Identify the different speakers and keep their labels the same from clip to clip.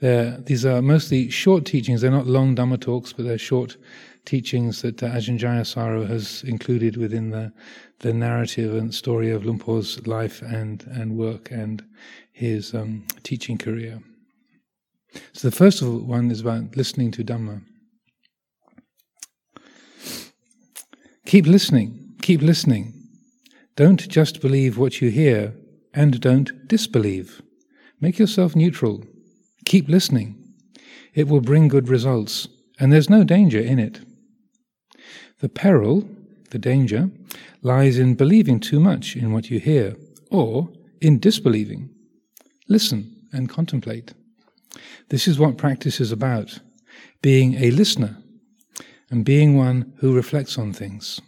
Speaker 1: They're, these are mostly short teachings. They're not long Dhamma talks, but they're short teachings that uh, Ajahn Jayasaro has included within the, the narrative and story of Luang Por's life and, and work and his um, teaching career. So the first of one is about listening to Dhamma. Keep listening, keep listening. Don't just believe what you hear and don't disbelieve. Make yourself neutral. Keep listening. It will bring good results, and there's no danger in it. The peril, the danger, lies in believing too much in what you hear, or in disbelieving. Listen and contemplate. This is what practice is about being a listener and being one who reflects on things.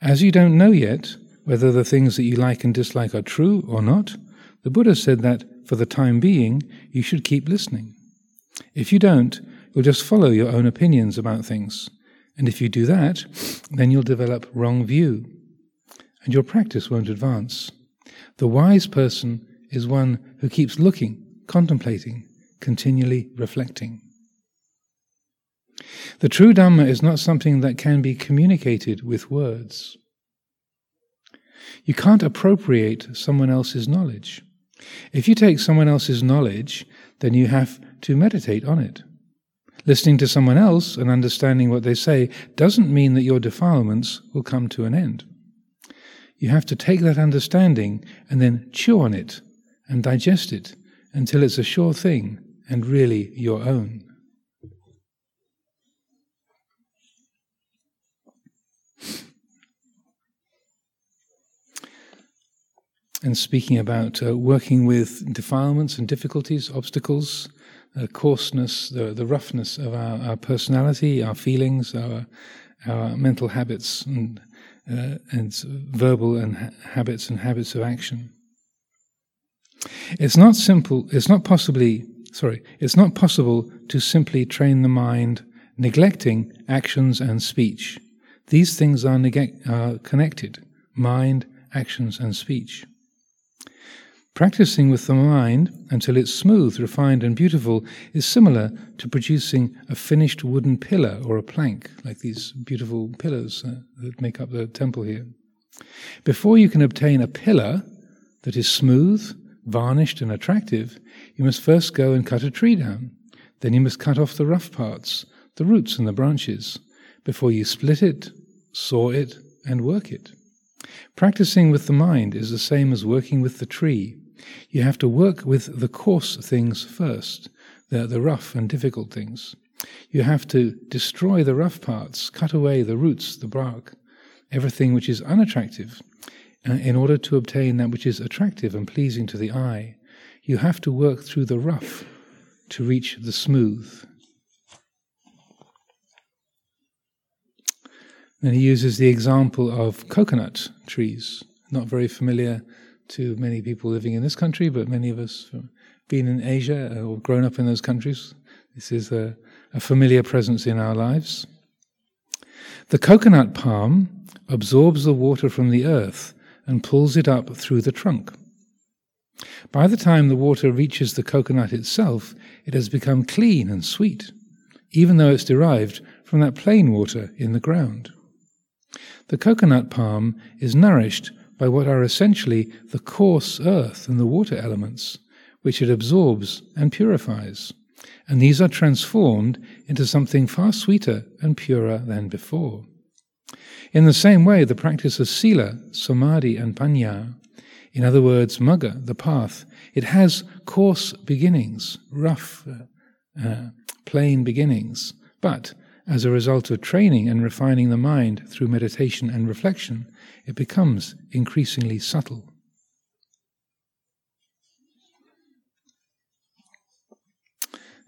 Speaker 1: As you don't know yet whether the things that you like and dislike are true or not, the Buddha said that for the time being you should keep listening. If you don't, you'll just follow your own opinions about things. And if you do that, then you'll develop wrong view, and your practice won't advance. The wise person is one who keeps looking, contemplating, continually reflecting. The true Dhamma is not something that can be communicated with words. You can't appropriate someone else's knowledge. If you take someone else's knowledge, then you have to meditate on it. Listening to someone else and understanding what they say doesn't mean that your defilements will come to an end. You have to take that understanding and then chew on it and digest it until it's a sure thing and really your own. And speaking about uh, working with defilements and difficulties, obstacles, the coarseness, the, the roughness of our, our personality, our feelings, our, our mental habits, and, uh, and verbal and ha- habits and habits of action. It's not simple, it's not possibly, sorry, it's not possible to simply train the mind neglecting actions and speech. These things are, neg- are connected mind, actions, and speech. Practicing with the mind until it's smooth, refined, and beautiful is similar to producing a finished wooden pillar or a plank, like these beautiful pillars uh, that make up the temple here. Before you can obtain a pillar that is smooth, varnished, and attractive, you must first go and cut a tree down. Then you must cut off the rough parts, the roots and the branches, before you split it, saw it, and work it. Practicing with the mind is the same as working with the tree. You have to work with the coarse things first, the, the rough and difficult things. You have to destroy the rough parts, cut away the roots, the bark, everything which is unattractive, uh, in order to obtain that which is attractive and pleasing to the eye. You have to work through the rough to reach the smooth. Then he uses the example of coconut trees, not very familiar to many people living in this country, but many of us have been in Asia uh, or grown up in those countries. This is a, a familiar presence in our lives. The coconut palm absorbs the water from the earth and pulls it up through the trunk. By the time the water reaches the coconut itself, it has become clean and sweet, even though it's derived from that plain water in the ground. The coconut palm is nourished by what are essentially the coarse earth and the water elements, which it absorbs and purifies. And these are transformed into something far sweeter and purer than before. In the same way, the practice of sila, samadhi, and panya, in other words, magga, the path, it has coarse beginnings, rough, uh, uh, plain beginnings, but as a result of training and refining the mind through meditation and reflection, it becomes increasingly subtle.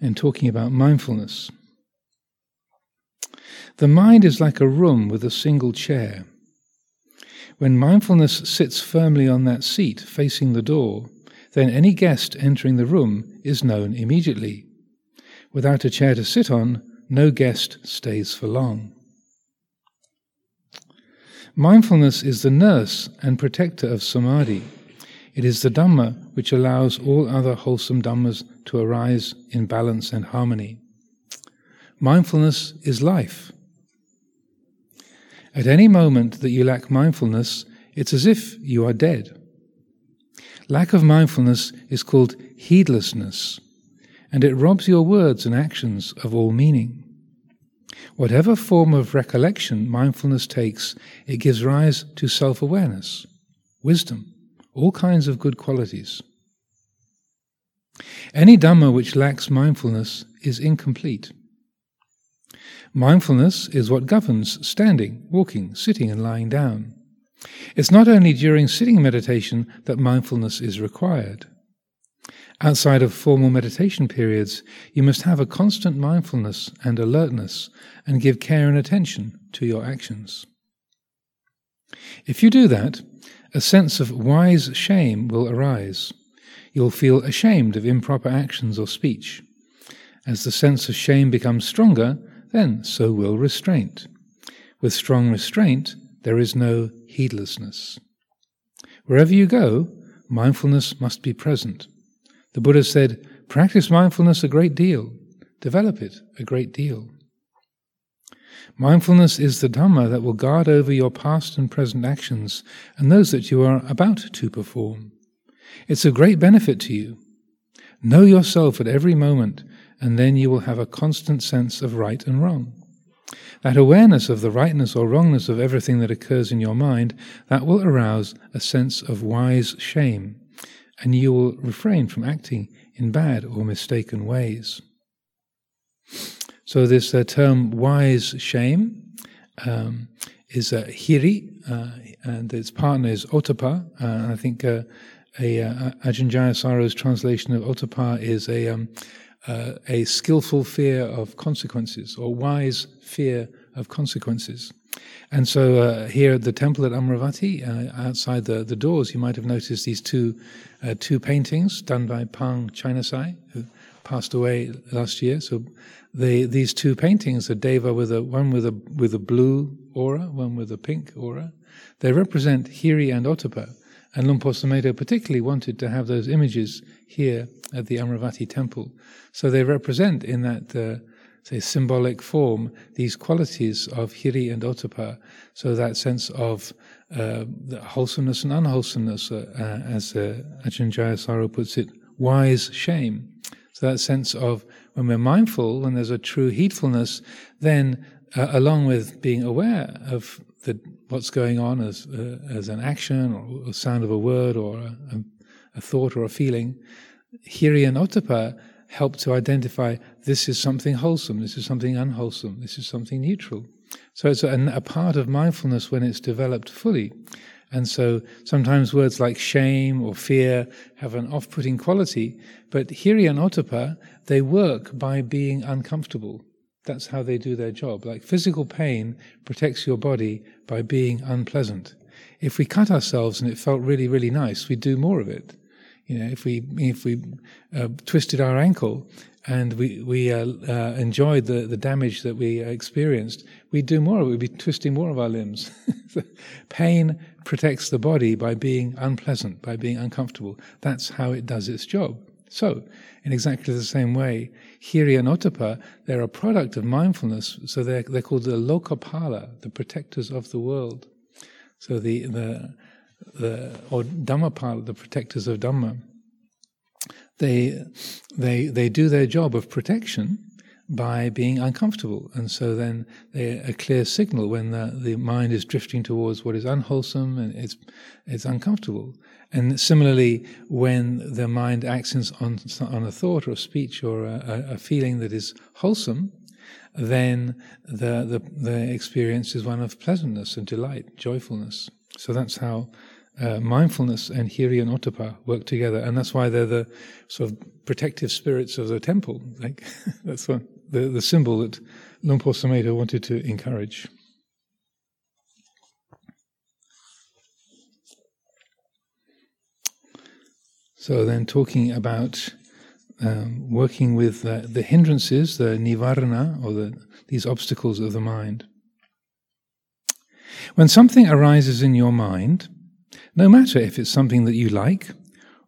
Speaker 1: And talking about mindfulness, the mind is like a room with a single chair. When mindfulness sits firmly on that seat facing the door, then any guest entering the room is known immediately. Without a chair to sit on, no guest stays for long. Mindfulness is the nurse and protector of samadhi. It is the Dhamma which allows all other wholesome Dhammas to arise in balance and harmony. Mindfulness is life. At any moment that you lack mindfulness, it's as if you are dead. Lack of mindfulness is called heedlessness, and it robs your words and actions of all meaning. Whatever form of recollection mindfulness takes, it gives rise to self awareness, wisdom, all kinds of good qualities. Any Dhamma which lacks mindfulness is incomplete. Mindfulness is what governs standing, walking, sitting, and lying down. It's not only during sitting meditation that mindfulness is required. Outside of formal meditation periods, you must have a constant mindfulness and alertness and give care and attention to your actions. If you do that, a sense of wise shame will arise. You'll feel ashamed of improper actions or speech. As the sense of shame becomes stronger, then so will restraint. With strong restraint, there is no heedlessness. Wherever you go, mindfulness must be present. The Buddha said, practice mindfulness a great deal, develop it a great deal. Mindfulness is the Dhamma that will guard over your past and present actions and those that you are about to perform. It's a great benefit to you. Know yourself at every moment, and then you will have a constant sense of right and wrong. That awareness of the rightness or wrongness of everything that occurs in your mind, that will arouse a sense of wise shame, and you will refrain from acting in bad or mistaken ways. So, this uh, term wise shame um, is uh, hiri, uh, and its partner is ottappa. Uh, I think uh, a, uh, Ajahn Jayasaro's translation of ottappa is a, um, a skillful fear of consequences, or wise fear of consequences. And so uh, here at the temple at Amaravati, uh, outside the, the doors, you might have noticed these two uh, two paintings done by Pang Chinasai, who passed away last year. So they, these two paintings are Deva with a one with a with a blue aura, one with a pink aura. They represent Hiri and Ottappa. And Sumedho particularly wanted to have those images here at the Amaravati temple. So they represent in that say, symbolic form, these qualities of hiri and ottappa. So that sense of uh, wholesomeness and unwholesomeness, uh, uh, as uh, Ajahn Jayasaro puts it, wise shame. So that sense of when we're mindful, when there's a true heedfulness, then uh, along with being aware of the, what's going on as, uh, as an action or a sound of a word or a, a thought or a feeling, hiri and otapa help to identify this is something wholesome, this is something unwholesome, this is something neutral. So it's a, a part of mindfulness when it's developed fully. And so sometimes words like shame or fear have an off putting quality, but hiri and ottappa, they work by being uncomfortable. That's how they do their job. Like physical pain protects your body by being unpleasant. If we cut ourselves and it felt really, really nice, we'd do more of it. You know, if we if we uh, twisted our ankle and we we uh, uh, enjoyed the, the damage that we experienced, we'd do more. We'd be twisting more of our limbs. Pain protects the body by being unpleasant, by being uncomfortable. That's how it does its job. So, in exactly the same way, Hiri and Ottappa, they're a product of mindfulness, so they're, they're called the Lokapala, the protectors of the world. So the, the the or Dhammapala, the protectors of Dhamma, they they they do their job of protection by being uncomfortable, and so then they're a clear signal when the, the mind is drifting towards what is unwholesome and it's it's uncomfortable. And similarly, when the mind acts on on a thought or a speech or a, a feeling that is wholesome, then the, the the experience is one of pleasantness and delight, joyfulness. So that's how uh, mindfulness and Hiri and Ottappa work together, and that's why they're the sort of protective spirits of the temple. Like that's what, the the symbol that Luang Por Sumedho wanted to encourage. So then, talking about um, working with uh, the hindrances, the nivarana, or the, these obstacles of the mind. When something arises in your mind, no matter if it's something that you like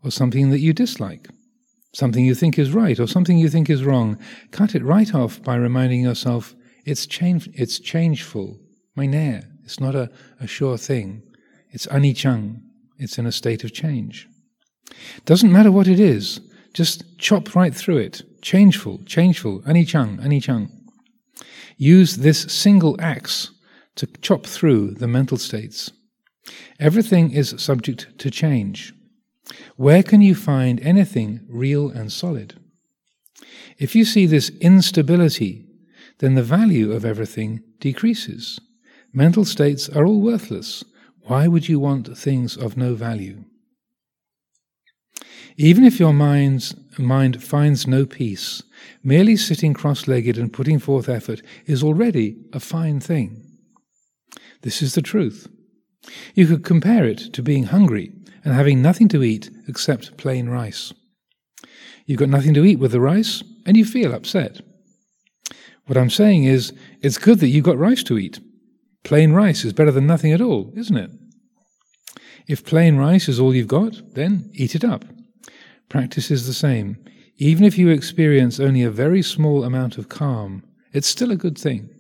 Speaker 1: or something that you dislike, something you think is right or something you think is wrong. Cut it right off by reminding yourself it's change, it's changeful. Meine, it's not a, a sure thing. It's anichang. It's in a state of change. Doesn't matter what it is, just chop right through it. Changeful, changeful, anichang, anichang. Use this single axe to chop through the mental states. Everything is subject to change. Where can you find anything real and solid? If you see this instability, then the value of everything decreases. Mental states are all worthless. Why would you want things of no value? Even if your mind's, mind finds no peace, merely sitting cross legged and putting forth effort is already a fine thing. This is the truth. You could compare it to being hungry and having nothing to eat except plain rice. You've got nothing to eat with the rice and you feel upset. What I'm saying is, it's good that you've got rice to eat. Plain rice is better than nothing at all, isn't it? If plain rice is all you've got, then eat it up. Practice is the same. Even if you experience only a very small amount of calm, it's still a good thing.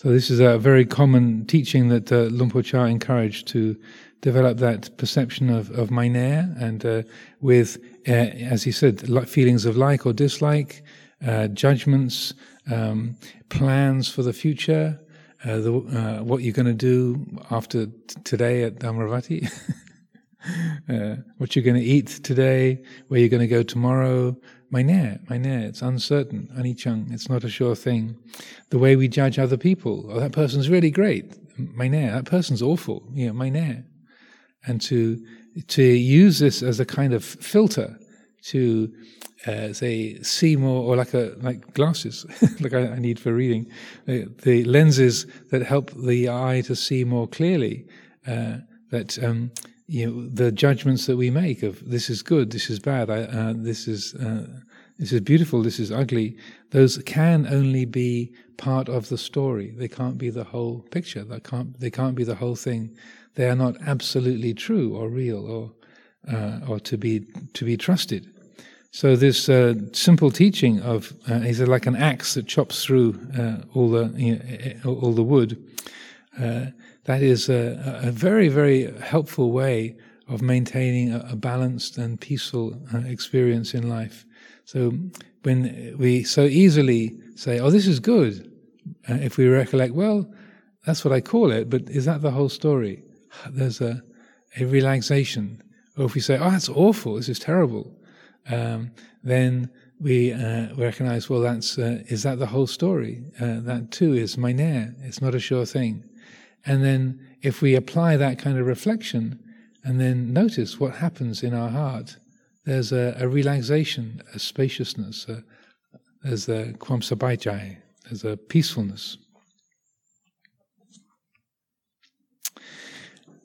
Speaker 1: So this is a very common teaching that uh, Luang Chah encouraged to develop that perception of, of meine and uh, with, uh, as he said, feelings of like or dislike, uh, judgments, um, plans for the future, uh, the, uh, what you're going to do after t- today at Amaravati, uh, what you're going to eat today, where you're going to go tomorrow, meine, meine, it's uncertain, anichang, it's not a sure thing. The way we judge other people, oh, that person's really great, meine, that person's awful, yeah, meine. And to, to use this as a kind of filter to uh, say see more, or like a like glasses, like I, I, need for reading, the, the, lenses that help the eye to see more clearly. Uh, that um, you know the judgments that we make of this is good, this is bad, I, uh, this is uh, this is beautiful, this is ugly. Those can only be part of the story. They can't be the whole picture. They can't they can't be the whole thing. They are not absolutely true or real or uh, or to be to be trusted. So this uh, simple teaching of uh, like an axe that chops through uh, all the you know, all the wood. That is a, a, very, very helpful way of maintaining a, a balanced and peaceful uh, experience in life. So when we so easily say, "Oh, this is good," uh, if we recollect, well, that's what I call it, but is that the whole story? There's a, a relaxation. Or if we say, "Oh, that's awful. This is terrible," um, then we uh, recognize, well, that's uh, is that the whole story? Uh, that too is meine. It's not a sure thing. And then if we apply that kind of reflection and then notice what happens in our heart, there's a, a relaxation, a spaciousness, a, there's a kwam sabaichai, there's a peacefulness.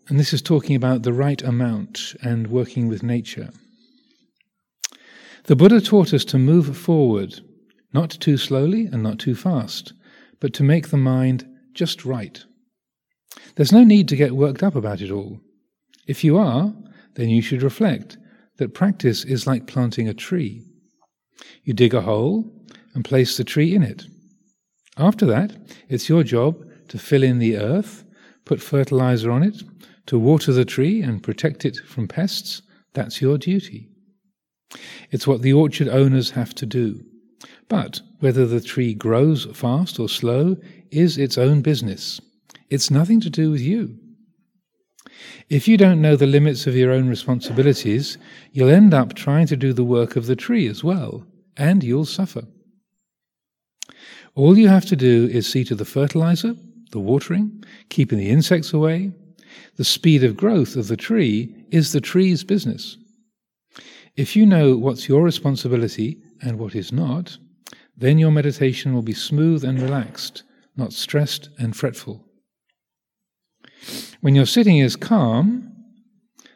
Speaker 1: And this is talking about the right amount and working with nature. The Buddha taught us to move forward, not too slowly and not too fast, but to make the mind just right. There's no need to get worked up about it all. If you are, then you should reflect that practice is like planting a tree. You dig a hole and place the tree in it. After that, it's your job to fill in the earth, put fertilizer on it, to water the tree and protect it from pests. That's your duty. It's what the orchard owners have to do. But whether the tree grows fast or slow is its own business. It's nothing to do with you. If you don't know the limits of your own responsibilities, you'll end up trying to do the work of the tree as well, and you'll suffer. All you have to do is see to the fertilizer, the watering, keeping the insects away. The speed of growth of the tree is the tree's business. If you know what's your responsibility and what is not, then your meditation will be smooth and relaxed, not stressed and fretful. When your sitting is calm,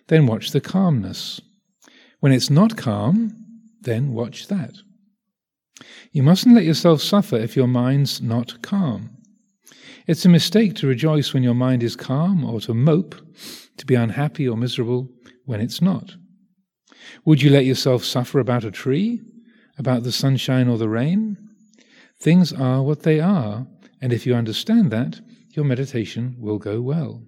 Speaker 1: then watch the calmness. When it's not calm, then watch that. You mustn't let yourself suffer if your mind's not calm. It's a mistake to rejoice when your mind is calm or to mope to be unhappy or miserable when it's not? Would you let yourself suffer about a tree, about the sunshine or the rain? Things are what they are, and if you understand that, your meditation will go well.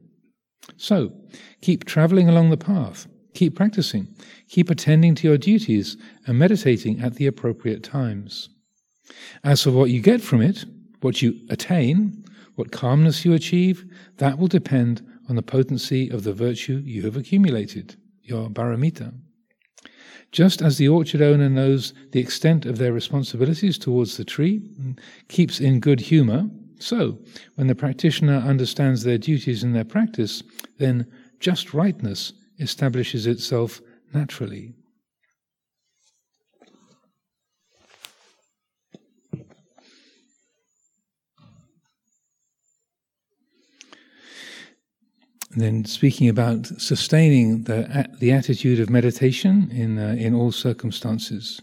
Speaker 1: So, keep traveling along the path, keep practicing, keep attending to your duties, and meditating at the appropriate times. As for what you get from it, what you attain, what calmness you achieve, that will depend on the potency of the virtue you have accumulated, your paramita. Just as the orchard owner knows the extent of their responsibilities towards the tree keeps in good humor, so when the practitioner understands their duties in their practice, then just rightness establishes itself naturally. And then speaking about sustaining the, the attitude of meditation in, uh, in all circumstances.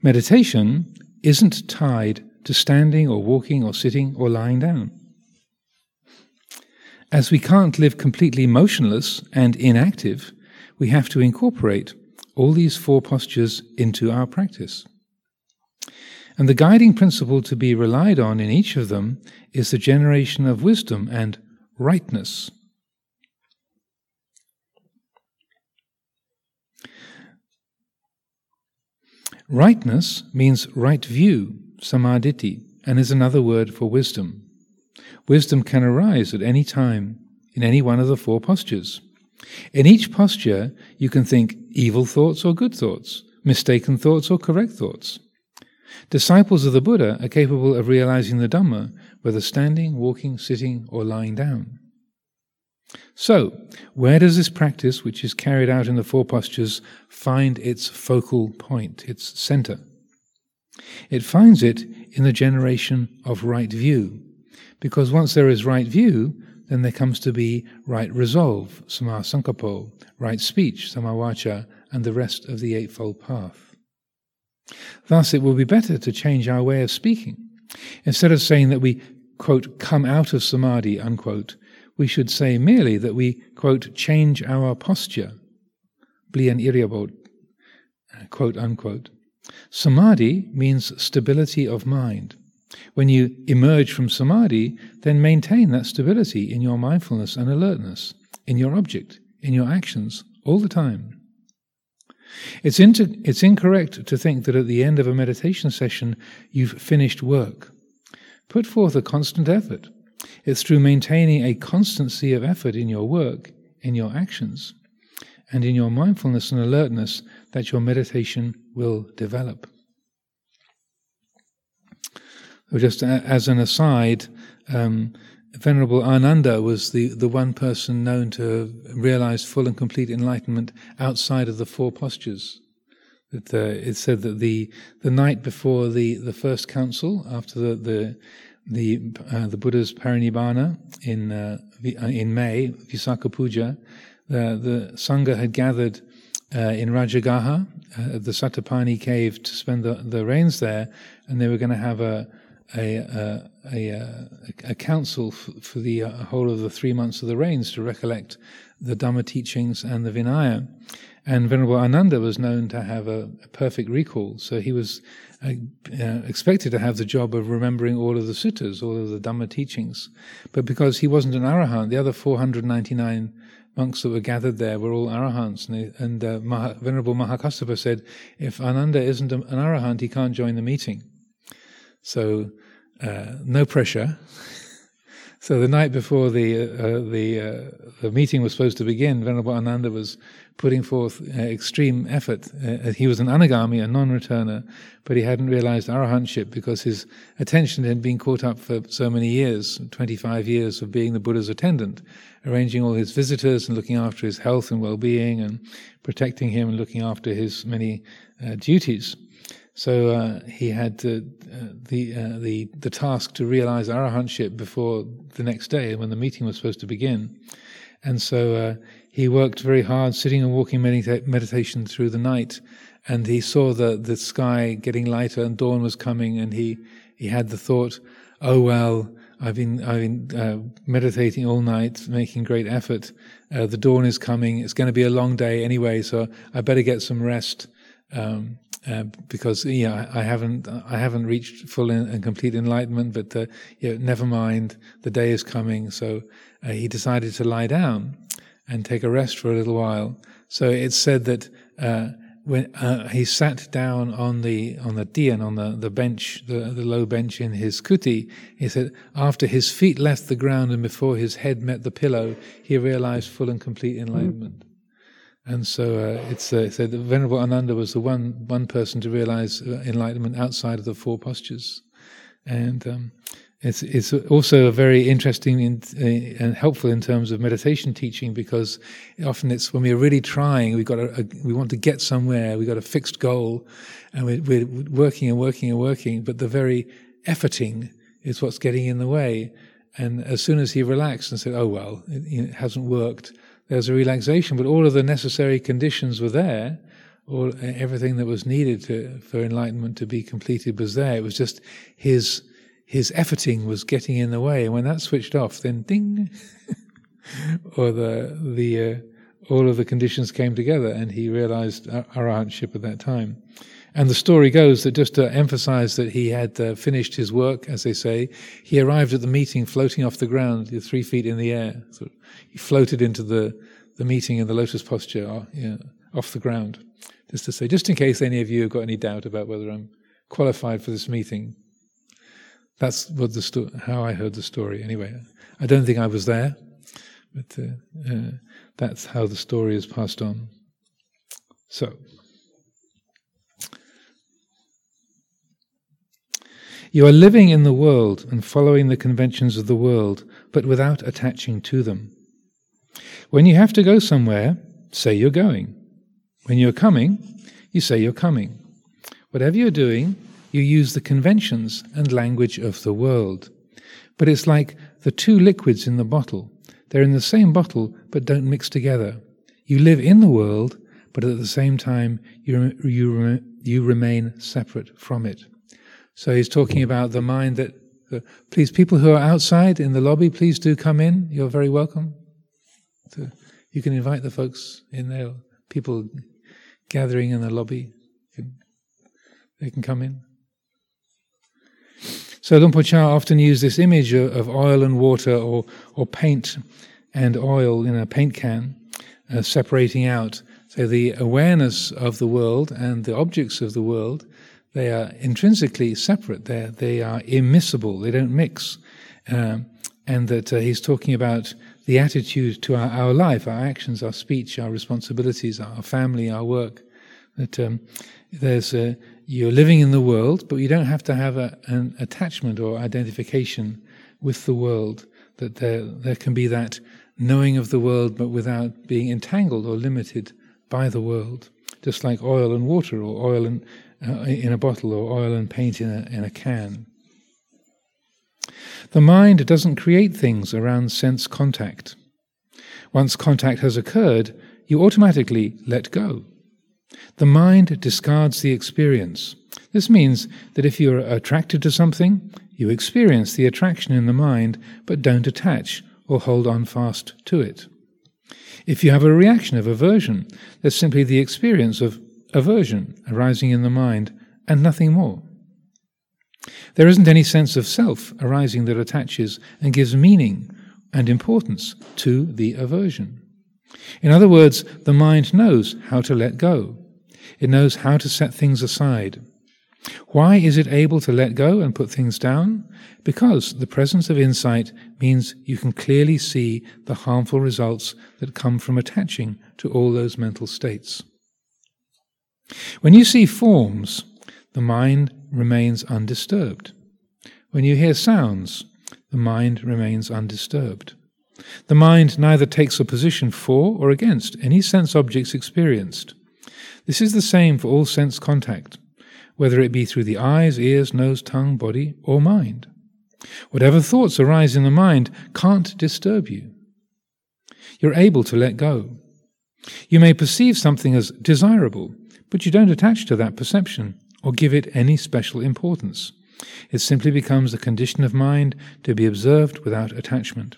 Speaker 1: Meditation isn't tied to standing or walking or sitting or lying down. As we can't live completely motionless and inactive, we have to incorporate all these four postures into our practice. And the guiding principle to be relied on in each of them is the generation of wisdom and rightness. Rightness means right view, samma ditthi, and is another word for wisdom. Wisdom can arise at any time in any one of the four postures. In each posture, you can think evil thoughts or good thoughts, mistaken thoughts or correct thoughts. Disciples of the Buddha are capable of realizing the Dhamma, whether standing, walking, sitting, or lying down. So, where does this practice, which is carried out in the four postures, find its focal point, its center? It finds it in the generation of right view, because once there is right view, then there comes to be right resolve, samma sankappo, right speech, samma and the rest of the Eightfold Path. Thus, it will be better to change our way of speaking. Instead of saying that we, quote, come out of samadhi, unquote, we should say merely that we, quote, change our posture, blian iriabot, uh, quote, unquote. Samadhi means stability of mind. When you emerge from samadhi, then maintain that stability in your mindfulness and alertness, in your object, in your actions, all the time. It's, inter- it's incorrect to think that at the end of a meditation session you've finished work. Put forth a constant effort. It's through maintaining a constancy of effort in your work, in your actions, and in your mindfulness and alertness that your meditation will develop. Just as an aside, um, Venerable Ananda was the, the one person known to have realized full and complete enlightenment outside of the four postures. That uh, it said that the the night before the, the first council, after the the the, uh, the Buddha's parinibbana in uh, uh in May, Visakha Puja, the the sangha had gathered uh, in Rajagaha, uh, the Sattapanni cave, to spend the, the rains there, and they were going to have a a, a, a, a council f- for the uh, whole of the three months of the rains to recollect the Dhamma teachings and the Vinaya. And Venerable Ananda was known to have a, a perfect recall, so he was uh, uh, expected to have the job of remembering all of the suttas, all of the Dhamma teachings. But because he wasn't an arahant, the other 499 monks that were gathered there were all arahants. And, they, and uh, Maha, Venerable Mahakassapa said, if Ananda isn't an arahant, he can't join the meeting. So, uh, no pressure. so the night before the uh, the uh, the meeting was supposed to begin, Venerable Ananda was putting forth uh, extreme effort. Uh, he was an anagami, a non-returner, but he hadn't realized arahantship because his attention had been caught up for so many years, 25 years of being the Buddha's attendant, arranging all his visitors and looking after his health and well-being and protecting him and looking after his many uh, duties. So uh, he had uh, the uh, the the task to realize arahantship before the next day when the meeting was supposed to begin, and so uh, he worked very hard, sitting and walking medita- meditation through the night, and he saw the the sky getting lighter and dawn was coming, and he he had the thought, oh well, I've been I've been uh, meditating all night, making great effort. Uh, the dawn is coming. It's going to be a long day anyway, so I better get some rest um, uh, because yeah, I, haven't I haven't reached full and complete enlightenment. But uh, yeah, never mind. The day is coming, so uh, he decided to lie down and take a rest for a little while. So it's said that uh, when uh, he sat down on the on the dian on the, the bench the, the low bench in his kuti. He said after his feet left the ground and before his head met the pillow he realized full and complete enlightenment. And so uh, it's uh, said that venerable ananda was the one one person to realize uh, enlightenment outside of the four postures. And um, it's, it's also very interesting in, uh, and helpful in terms of meditation teaching because often it's when we're really trying, we've got a, a we want to get somewhere, we've got a fixed goal, and we're, we're, working and working and working, but the very efforting is what's getting in the way. And as soon as he relaxed and said, "Oh well, it, it hasn't worked," there's a relaxation, but all of the necessary conditions were there. All everything that was needed to, for enlightenment to be completed was there. It was just his his efforting was getting in the way. And when that switched off, then ding, or the the uh, all of the conditions came together, and he realized arahantship at that time. And the story goes that just to emphasize that he had uh, finished his work, as they say, he arrived at the meeting floating off the ground, three feet in the air. So he floated into the, the meeting in the lotus posture uh, off the ground. Just to say, just in case any of you have got any doubt about whether I'm qualified for this meeting, that's what the sto- how I heard the story. Anyway, I don't think I was there, but uh, uh, that's how the story is passed on. So. You are living in the world and following the conventions of the world, but without attaching to them. When you have to go somewhere, say you're going. When you're coming, you say you're coming. Whatever you're doing, you use the conventions and language of the world. But it's like the two liquids in the bottle. They're in the same bottle, but don't mix together. You live in the world, but at the same time, you, you, you remain separate from it. So he's talking about the mind that, uh, please, people who are outside in the lobby, please do come in. You're very welcome. So you can invite the folks in there, people gathering in the lobby. they can come in. So Luang Por Chah often used this image of oil and water or, or paint and oil in a paint can uh, separating out. So the awareness of the world and the objects of the world, they are intrinsically separate. They're, they are immiscible. They don't mix. Um, and that uh, he's talking about the attitude to our, our, life, our actions, our speech, our responsibilities, our family, our work. That um, there's a, you're living in the world, but you don't have to have a, an attachment or identification with the world. That there, there can be that knowing of the world, but without being entangled or limited by the world. Just like oil and water, or oil and, uh, in a bottle, or oil and paint in a, in a can. The mind doesn't create things around sense contact. Once contact has occurred, you automatically let go. The mind discards the experience. This means that if you are attracted to something, you experience the attraction in the mind, but don't attach or hold on fast to it. If you have a reaction of aversion, there's simply the experience of aversion arising in the mind and nothing more. There isn't any sense of self arising that attaches and gives meaning and importance to the aversion. In other words, the mind knows how to let go. It knows how to set things aside. Why is it able to let go and put things down? Because the presence of insight means you can clearly see the harmful results that come from attaching to all those mental states. When you see forms, the mind remains undisturbed. When you hear sounds, the mind remains undisturbed. The mind neither takes a position for or against any sense objects experienced. This is the same for all sense contact, whether it be through the eyes, ears, nose, tongue, body, or mind. Whatever thoughts arise in the mind can't disturb you. You're able to let go. You may perceive something as desirable, but you don't attach to that perception or give it any special importance. It simply becomes a condition of mind to be observed without attachment.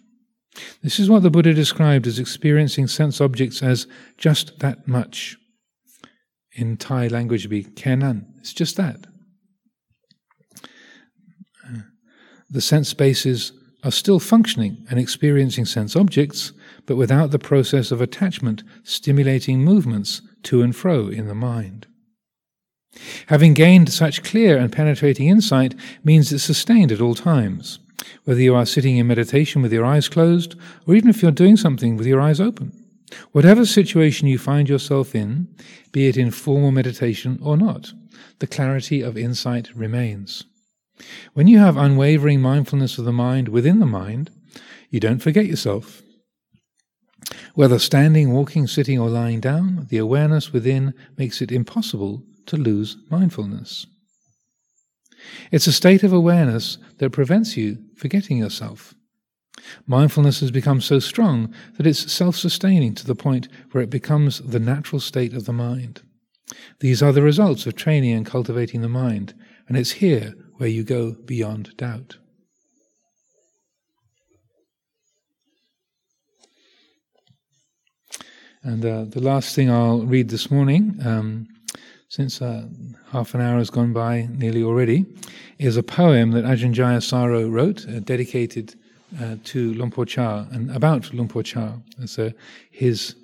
Speaker 1: This is what the Buddha described as experiencing sense objects as just that much. In Thai language, it would be kenan. It's just that. Uh, the sense spaces are still functioning and experiencing sense objects, but without the process of attachment stimulating movements to and fro in the mind. Having gained such clear and penetrating insight means it's sustained at all times, whether you are sitting in meditation with your eyes closed, or even if you're doing something with your eyes open. Whatever situation you find yourself in, be it in formal meditation or not, the clarity of insight remains. When you have unwavering mindfulness of the mind within the mind, you don't forget yourself. Whether standing, walking, sitting, or lying down, the awareness within makes it impossible to lose mindfulness. It's a state of awareness that prevents you forgetting yourself. Mindfulness has become so strong that it's self sustaining to the point where it becomes the natural state of the mind. These are the results of training and cultivating the mind, and it's here where you go beyond doubt. And uh, the last thing I'll read this morning, um, since uh, half an hour has gone by nearly already, is a poem that Ajahn Jayasaro wrote, uh, dedicated uh, to Luang Por Chah and about Luang Por Chah. So his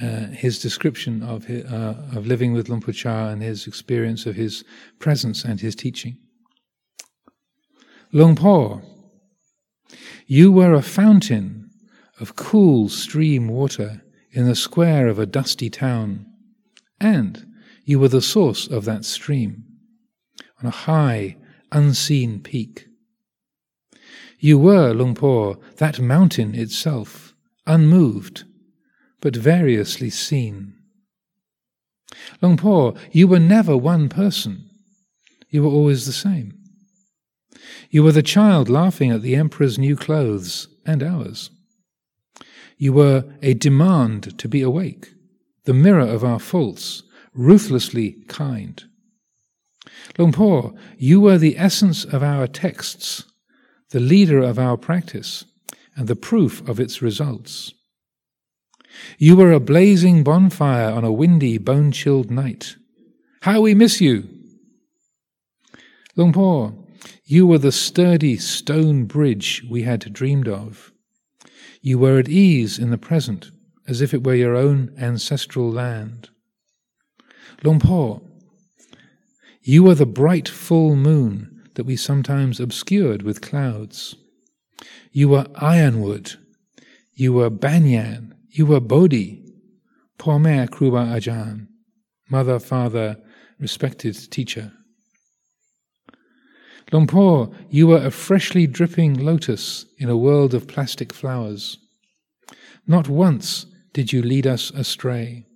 Speaker 1: uh, his description of his, uh, of living with Luang Por Chah and his experience of his presence and his teaching. Luang Por, you were a fountain of cool stream water in the square of a dusty town, and you were the source of that stream on a high, unseen peak. You were, Luang Por, that mountain itself, unmoved, but variously seen. Luang Por, you were never one person. You were always the same. You were the child laughing at the emperor's new clothes and ours. You were a demand to be awake, the mirror of our faults, ruthlessly kind. Luang Por, you were the essence of our texts, the leader of our practice, and the proof of its results. You were a blazing bonfire on a windy, bone chilled night. How we miss you! Luang Por, you were the sturdy stone bridge we had dreamed of. You were at ease in the present, as if it were your own ancestral land. Luang you were the bright full moon that we sometimes obscured with clouds. You were ironwood. You were banyan. You were bodhi. Poor Kruba Ajahn, mother, father, respected teacher. Luang you were a freshly dripping lotus in a world of plastic flowers. Not once did you lead us astray.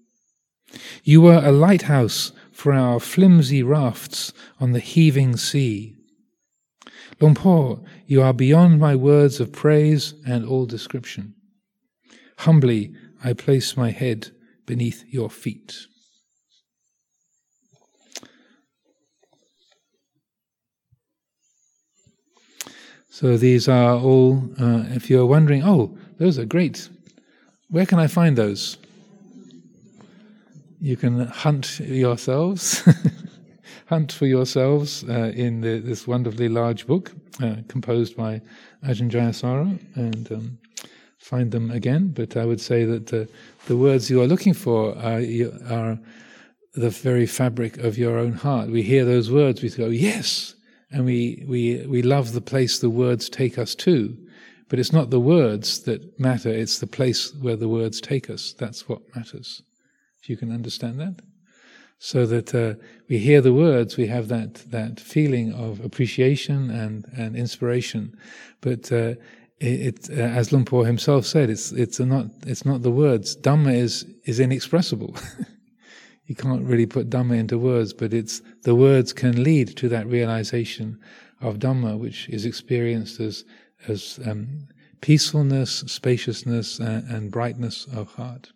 Speaker 1: You were a lighthouse for our flimsy rafts on the heaving sea. Luang you are beyond my words of praise and all description. Humbly I place my head beneath your feet. So these are all, uh, if you're wondering, oh, those are great. Where can I find those? You can hunt yourselves, hunt for yourselves uh, in the, this wonderfully large book uh, composed by Ajahn Jayasaro and um, find them again. But I would say that the, the words you are looking for are, are the very fabric of your own heart. We hear those words, we go, yes, and we, we, we love the place the words take us to. But it's not the words that matter, it's the place where the words take us. That's what matters. If you can understand that. So that uh, we hear the words, we have that, that feeling of appreciation and, and inspiration. But uh, it, uh, as Luang Por himself said, it's, it's, not, it's not the words. Dhamma is, is inexpressible. you can't really put Dhamma into words, but it's the words can lead to that realization of Dhamma, which is experienced as as um, peacefulness, spaciousness, and, and brightness of heart.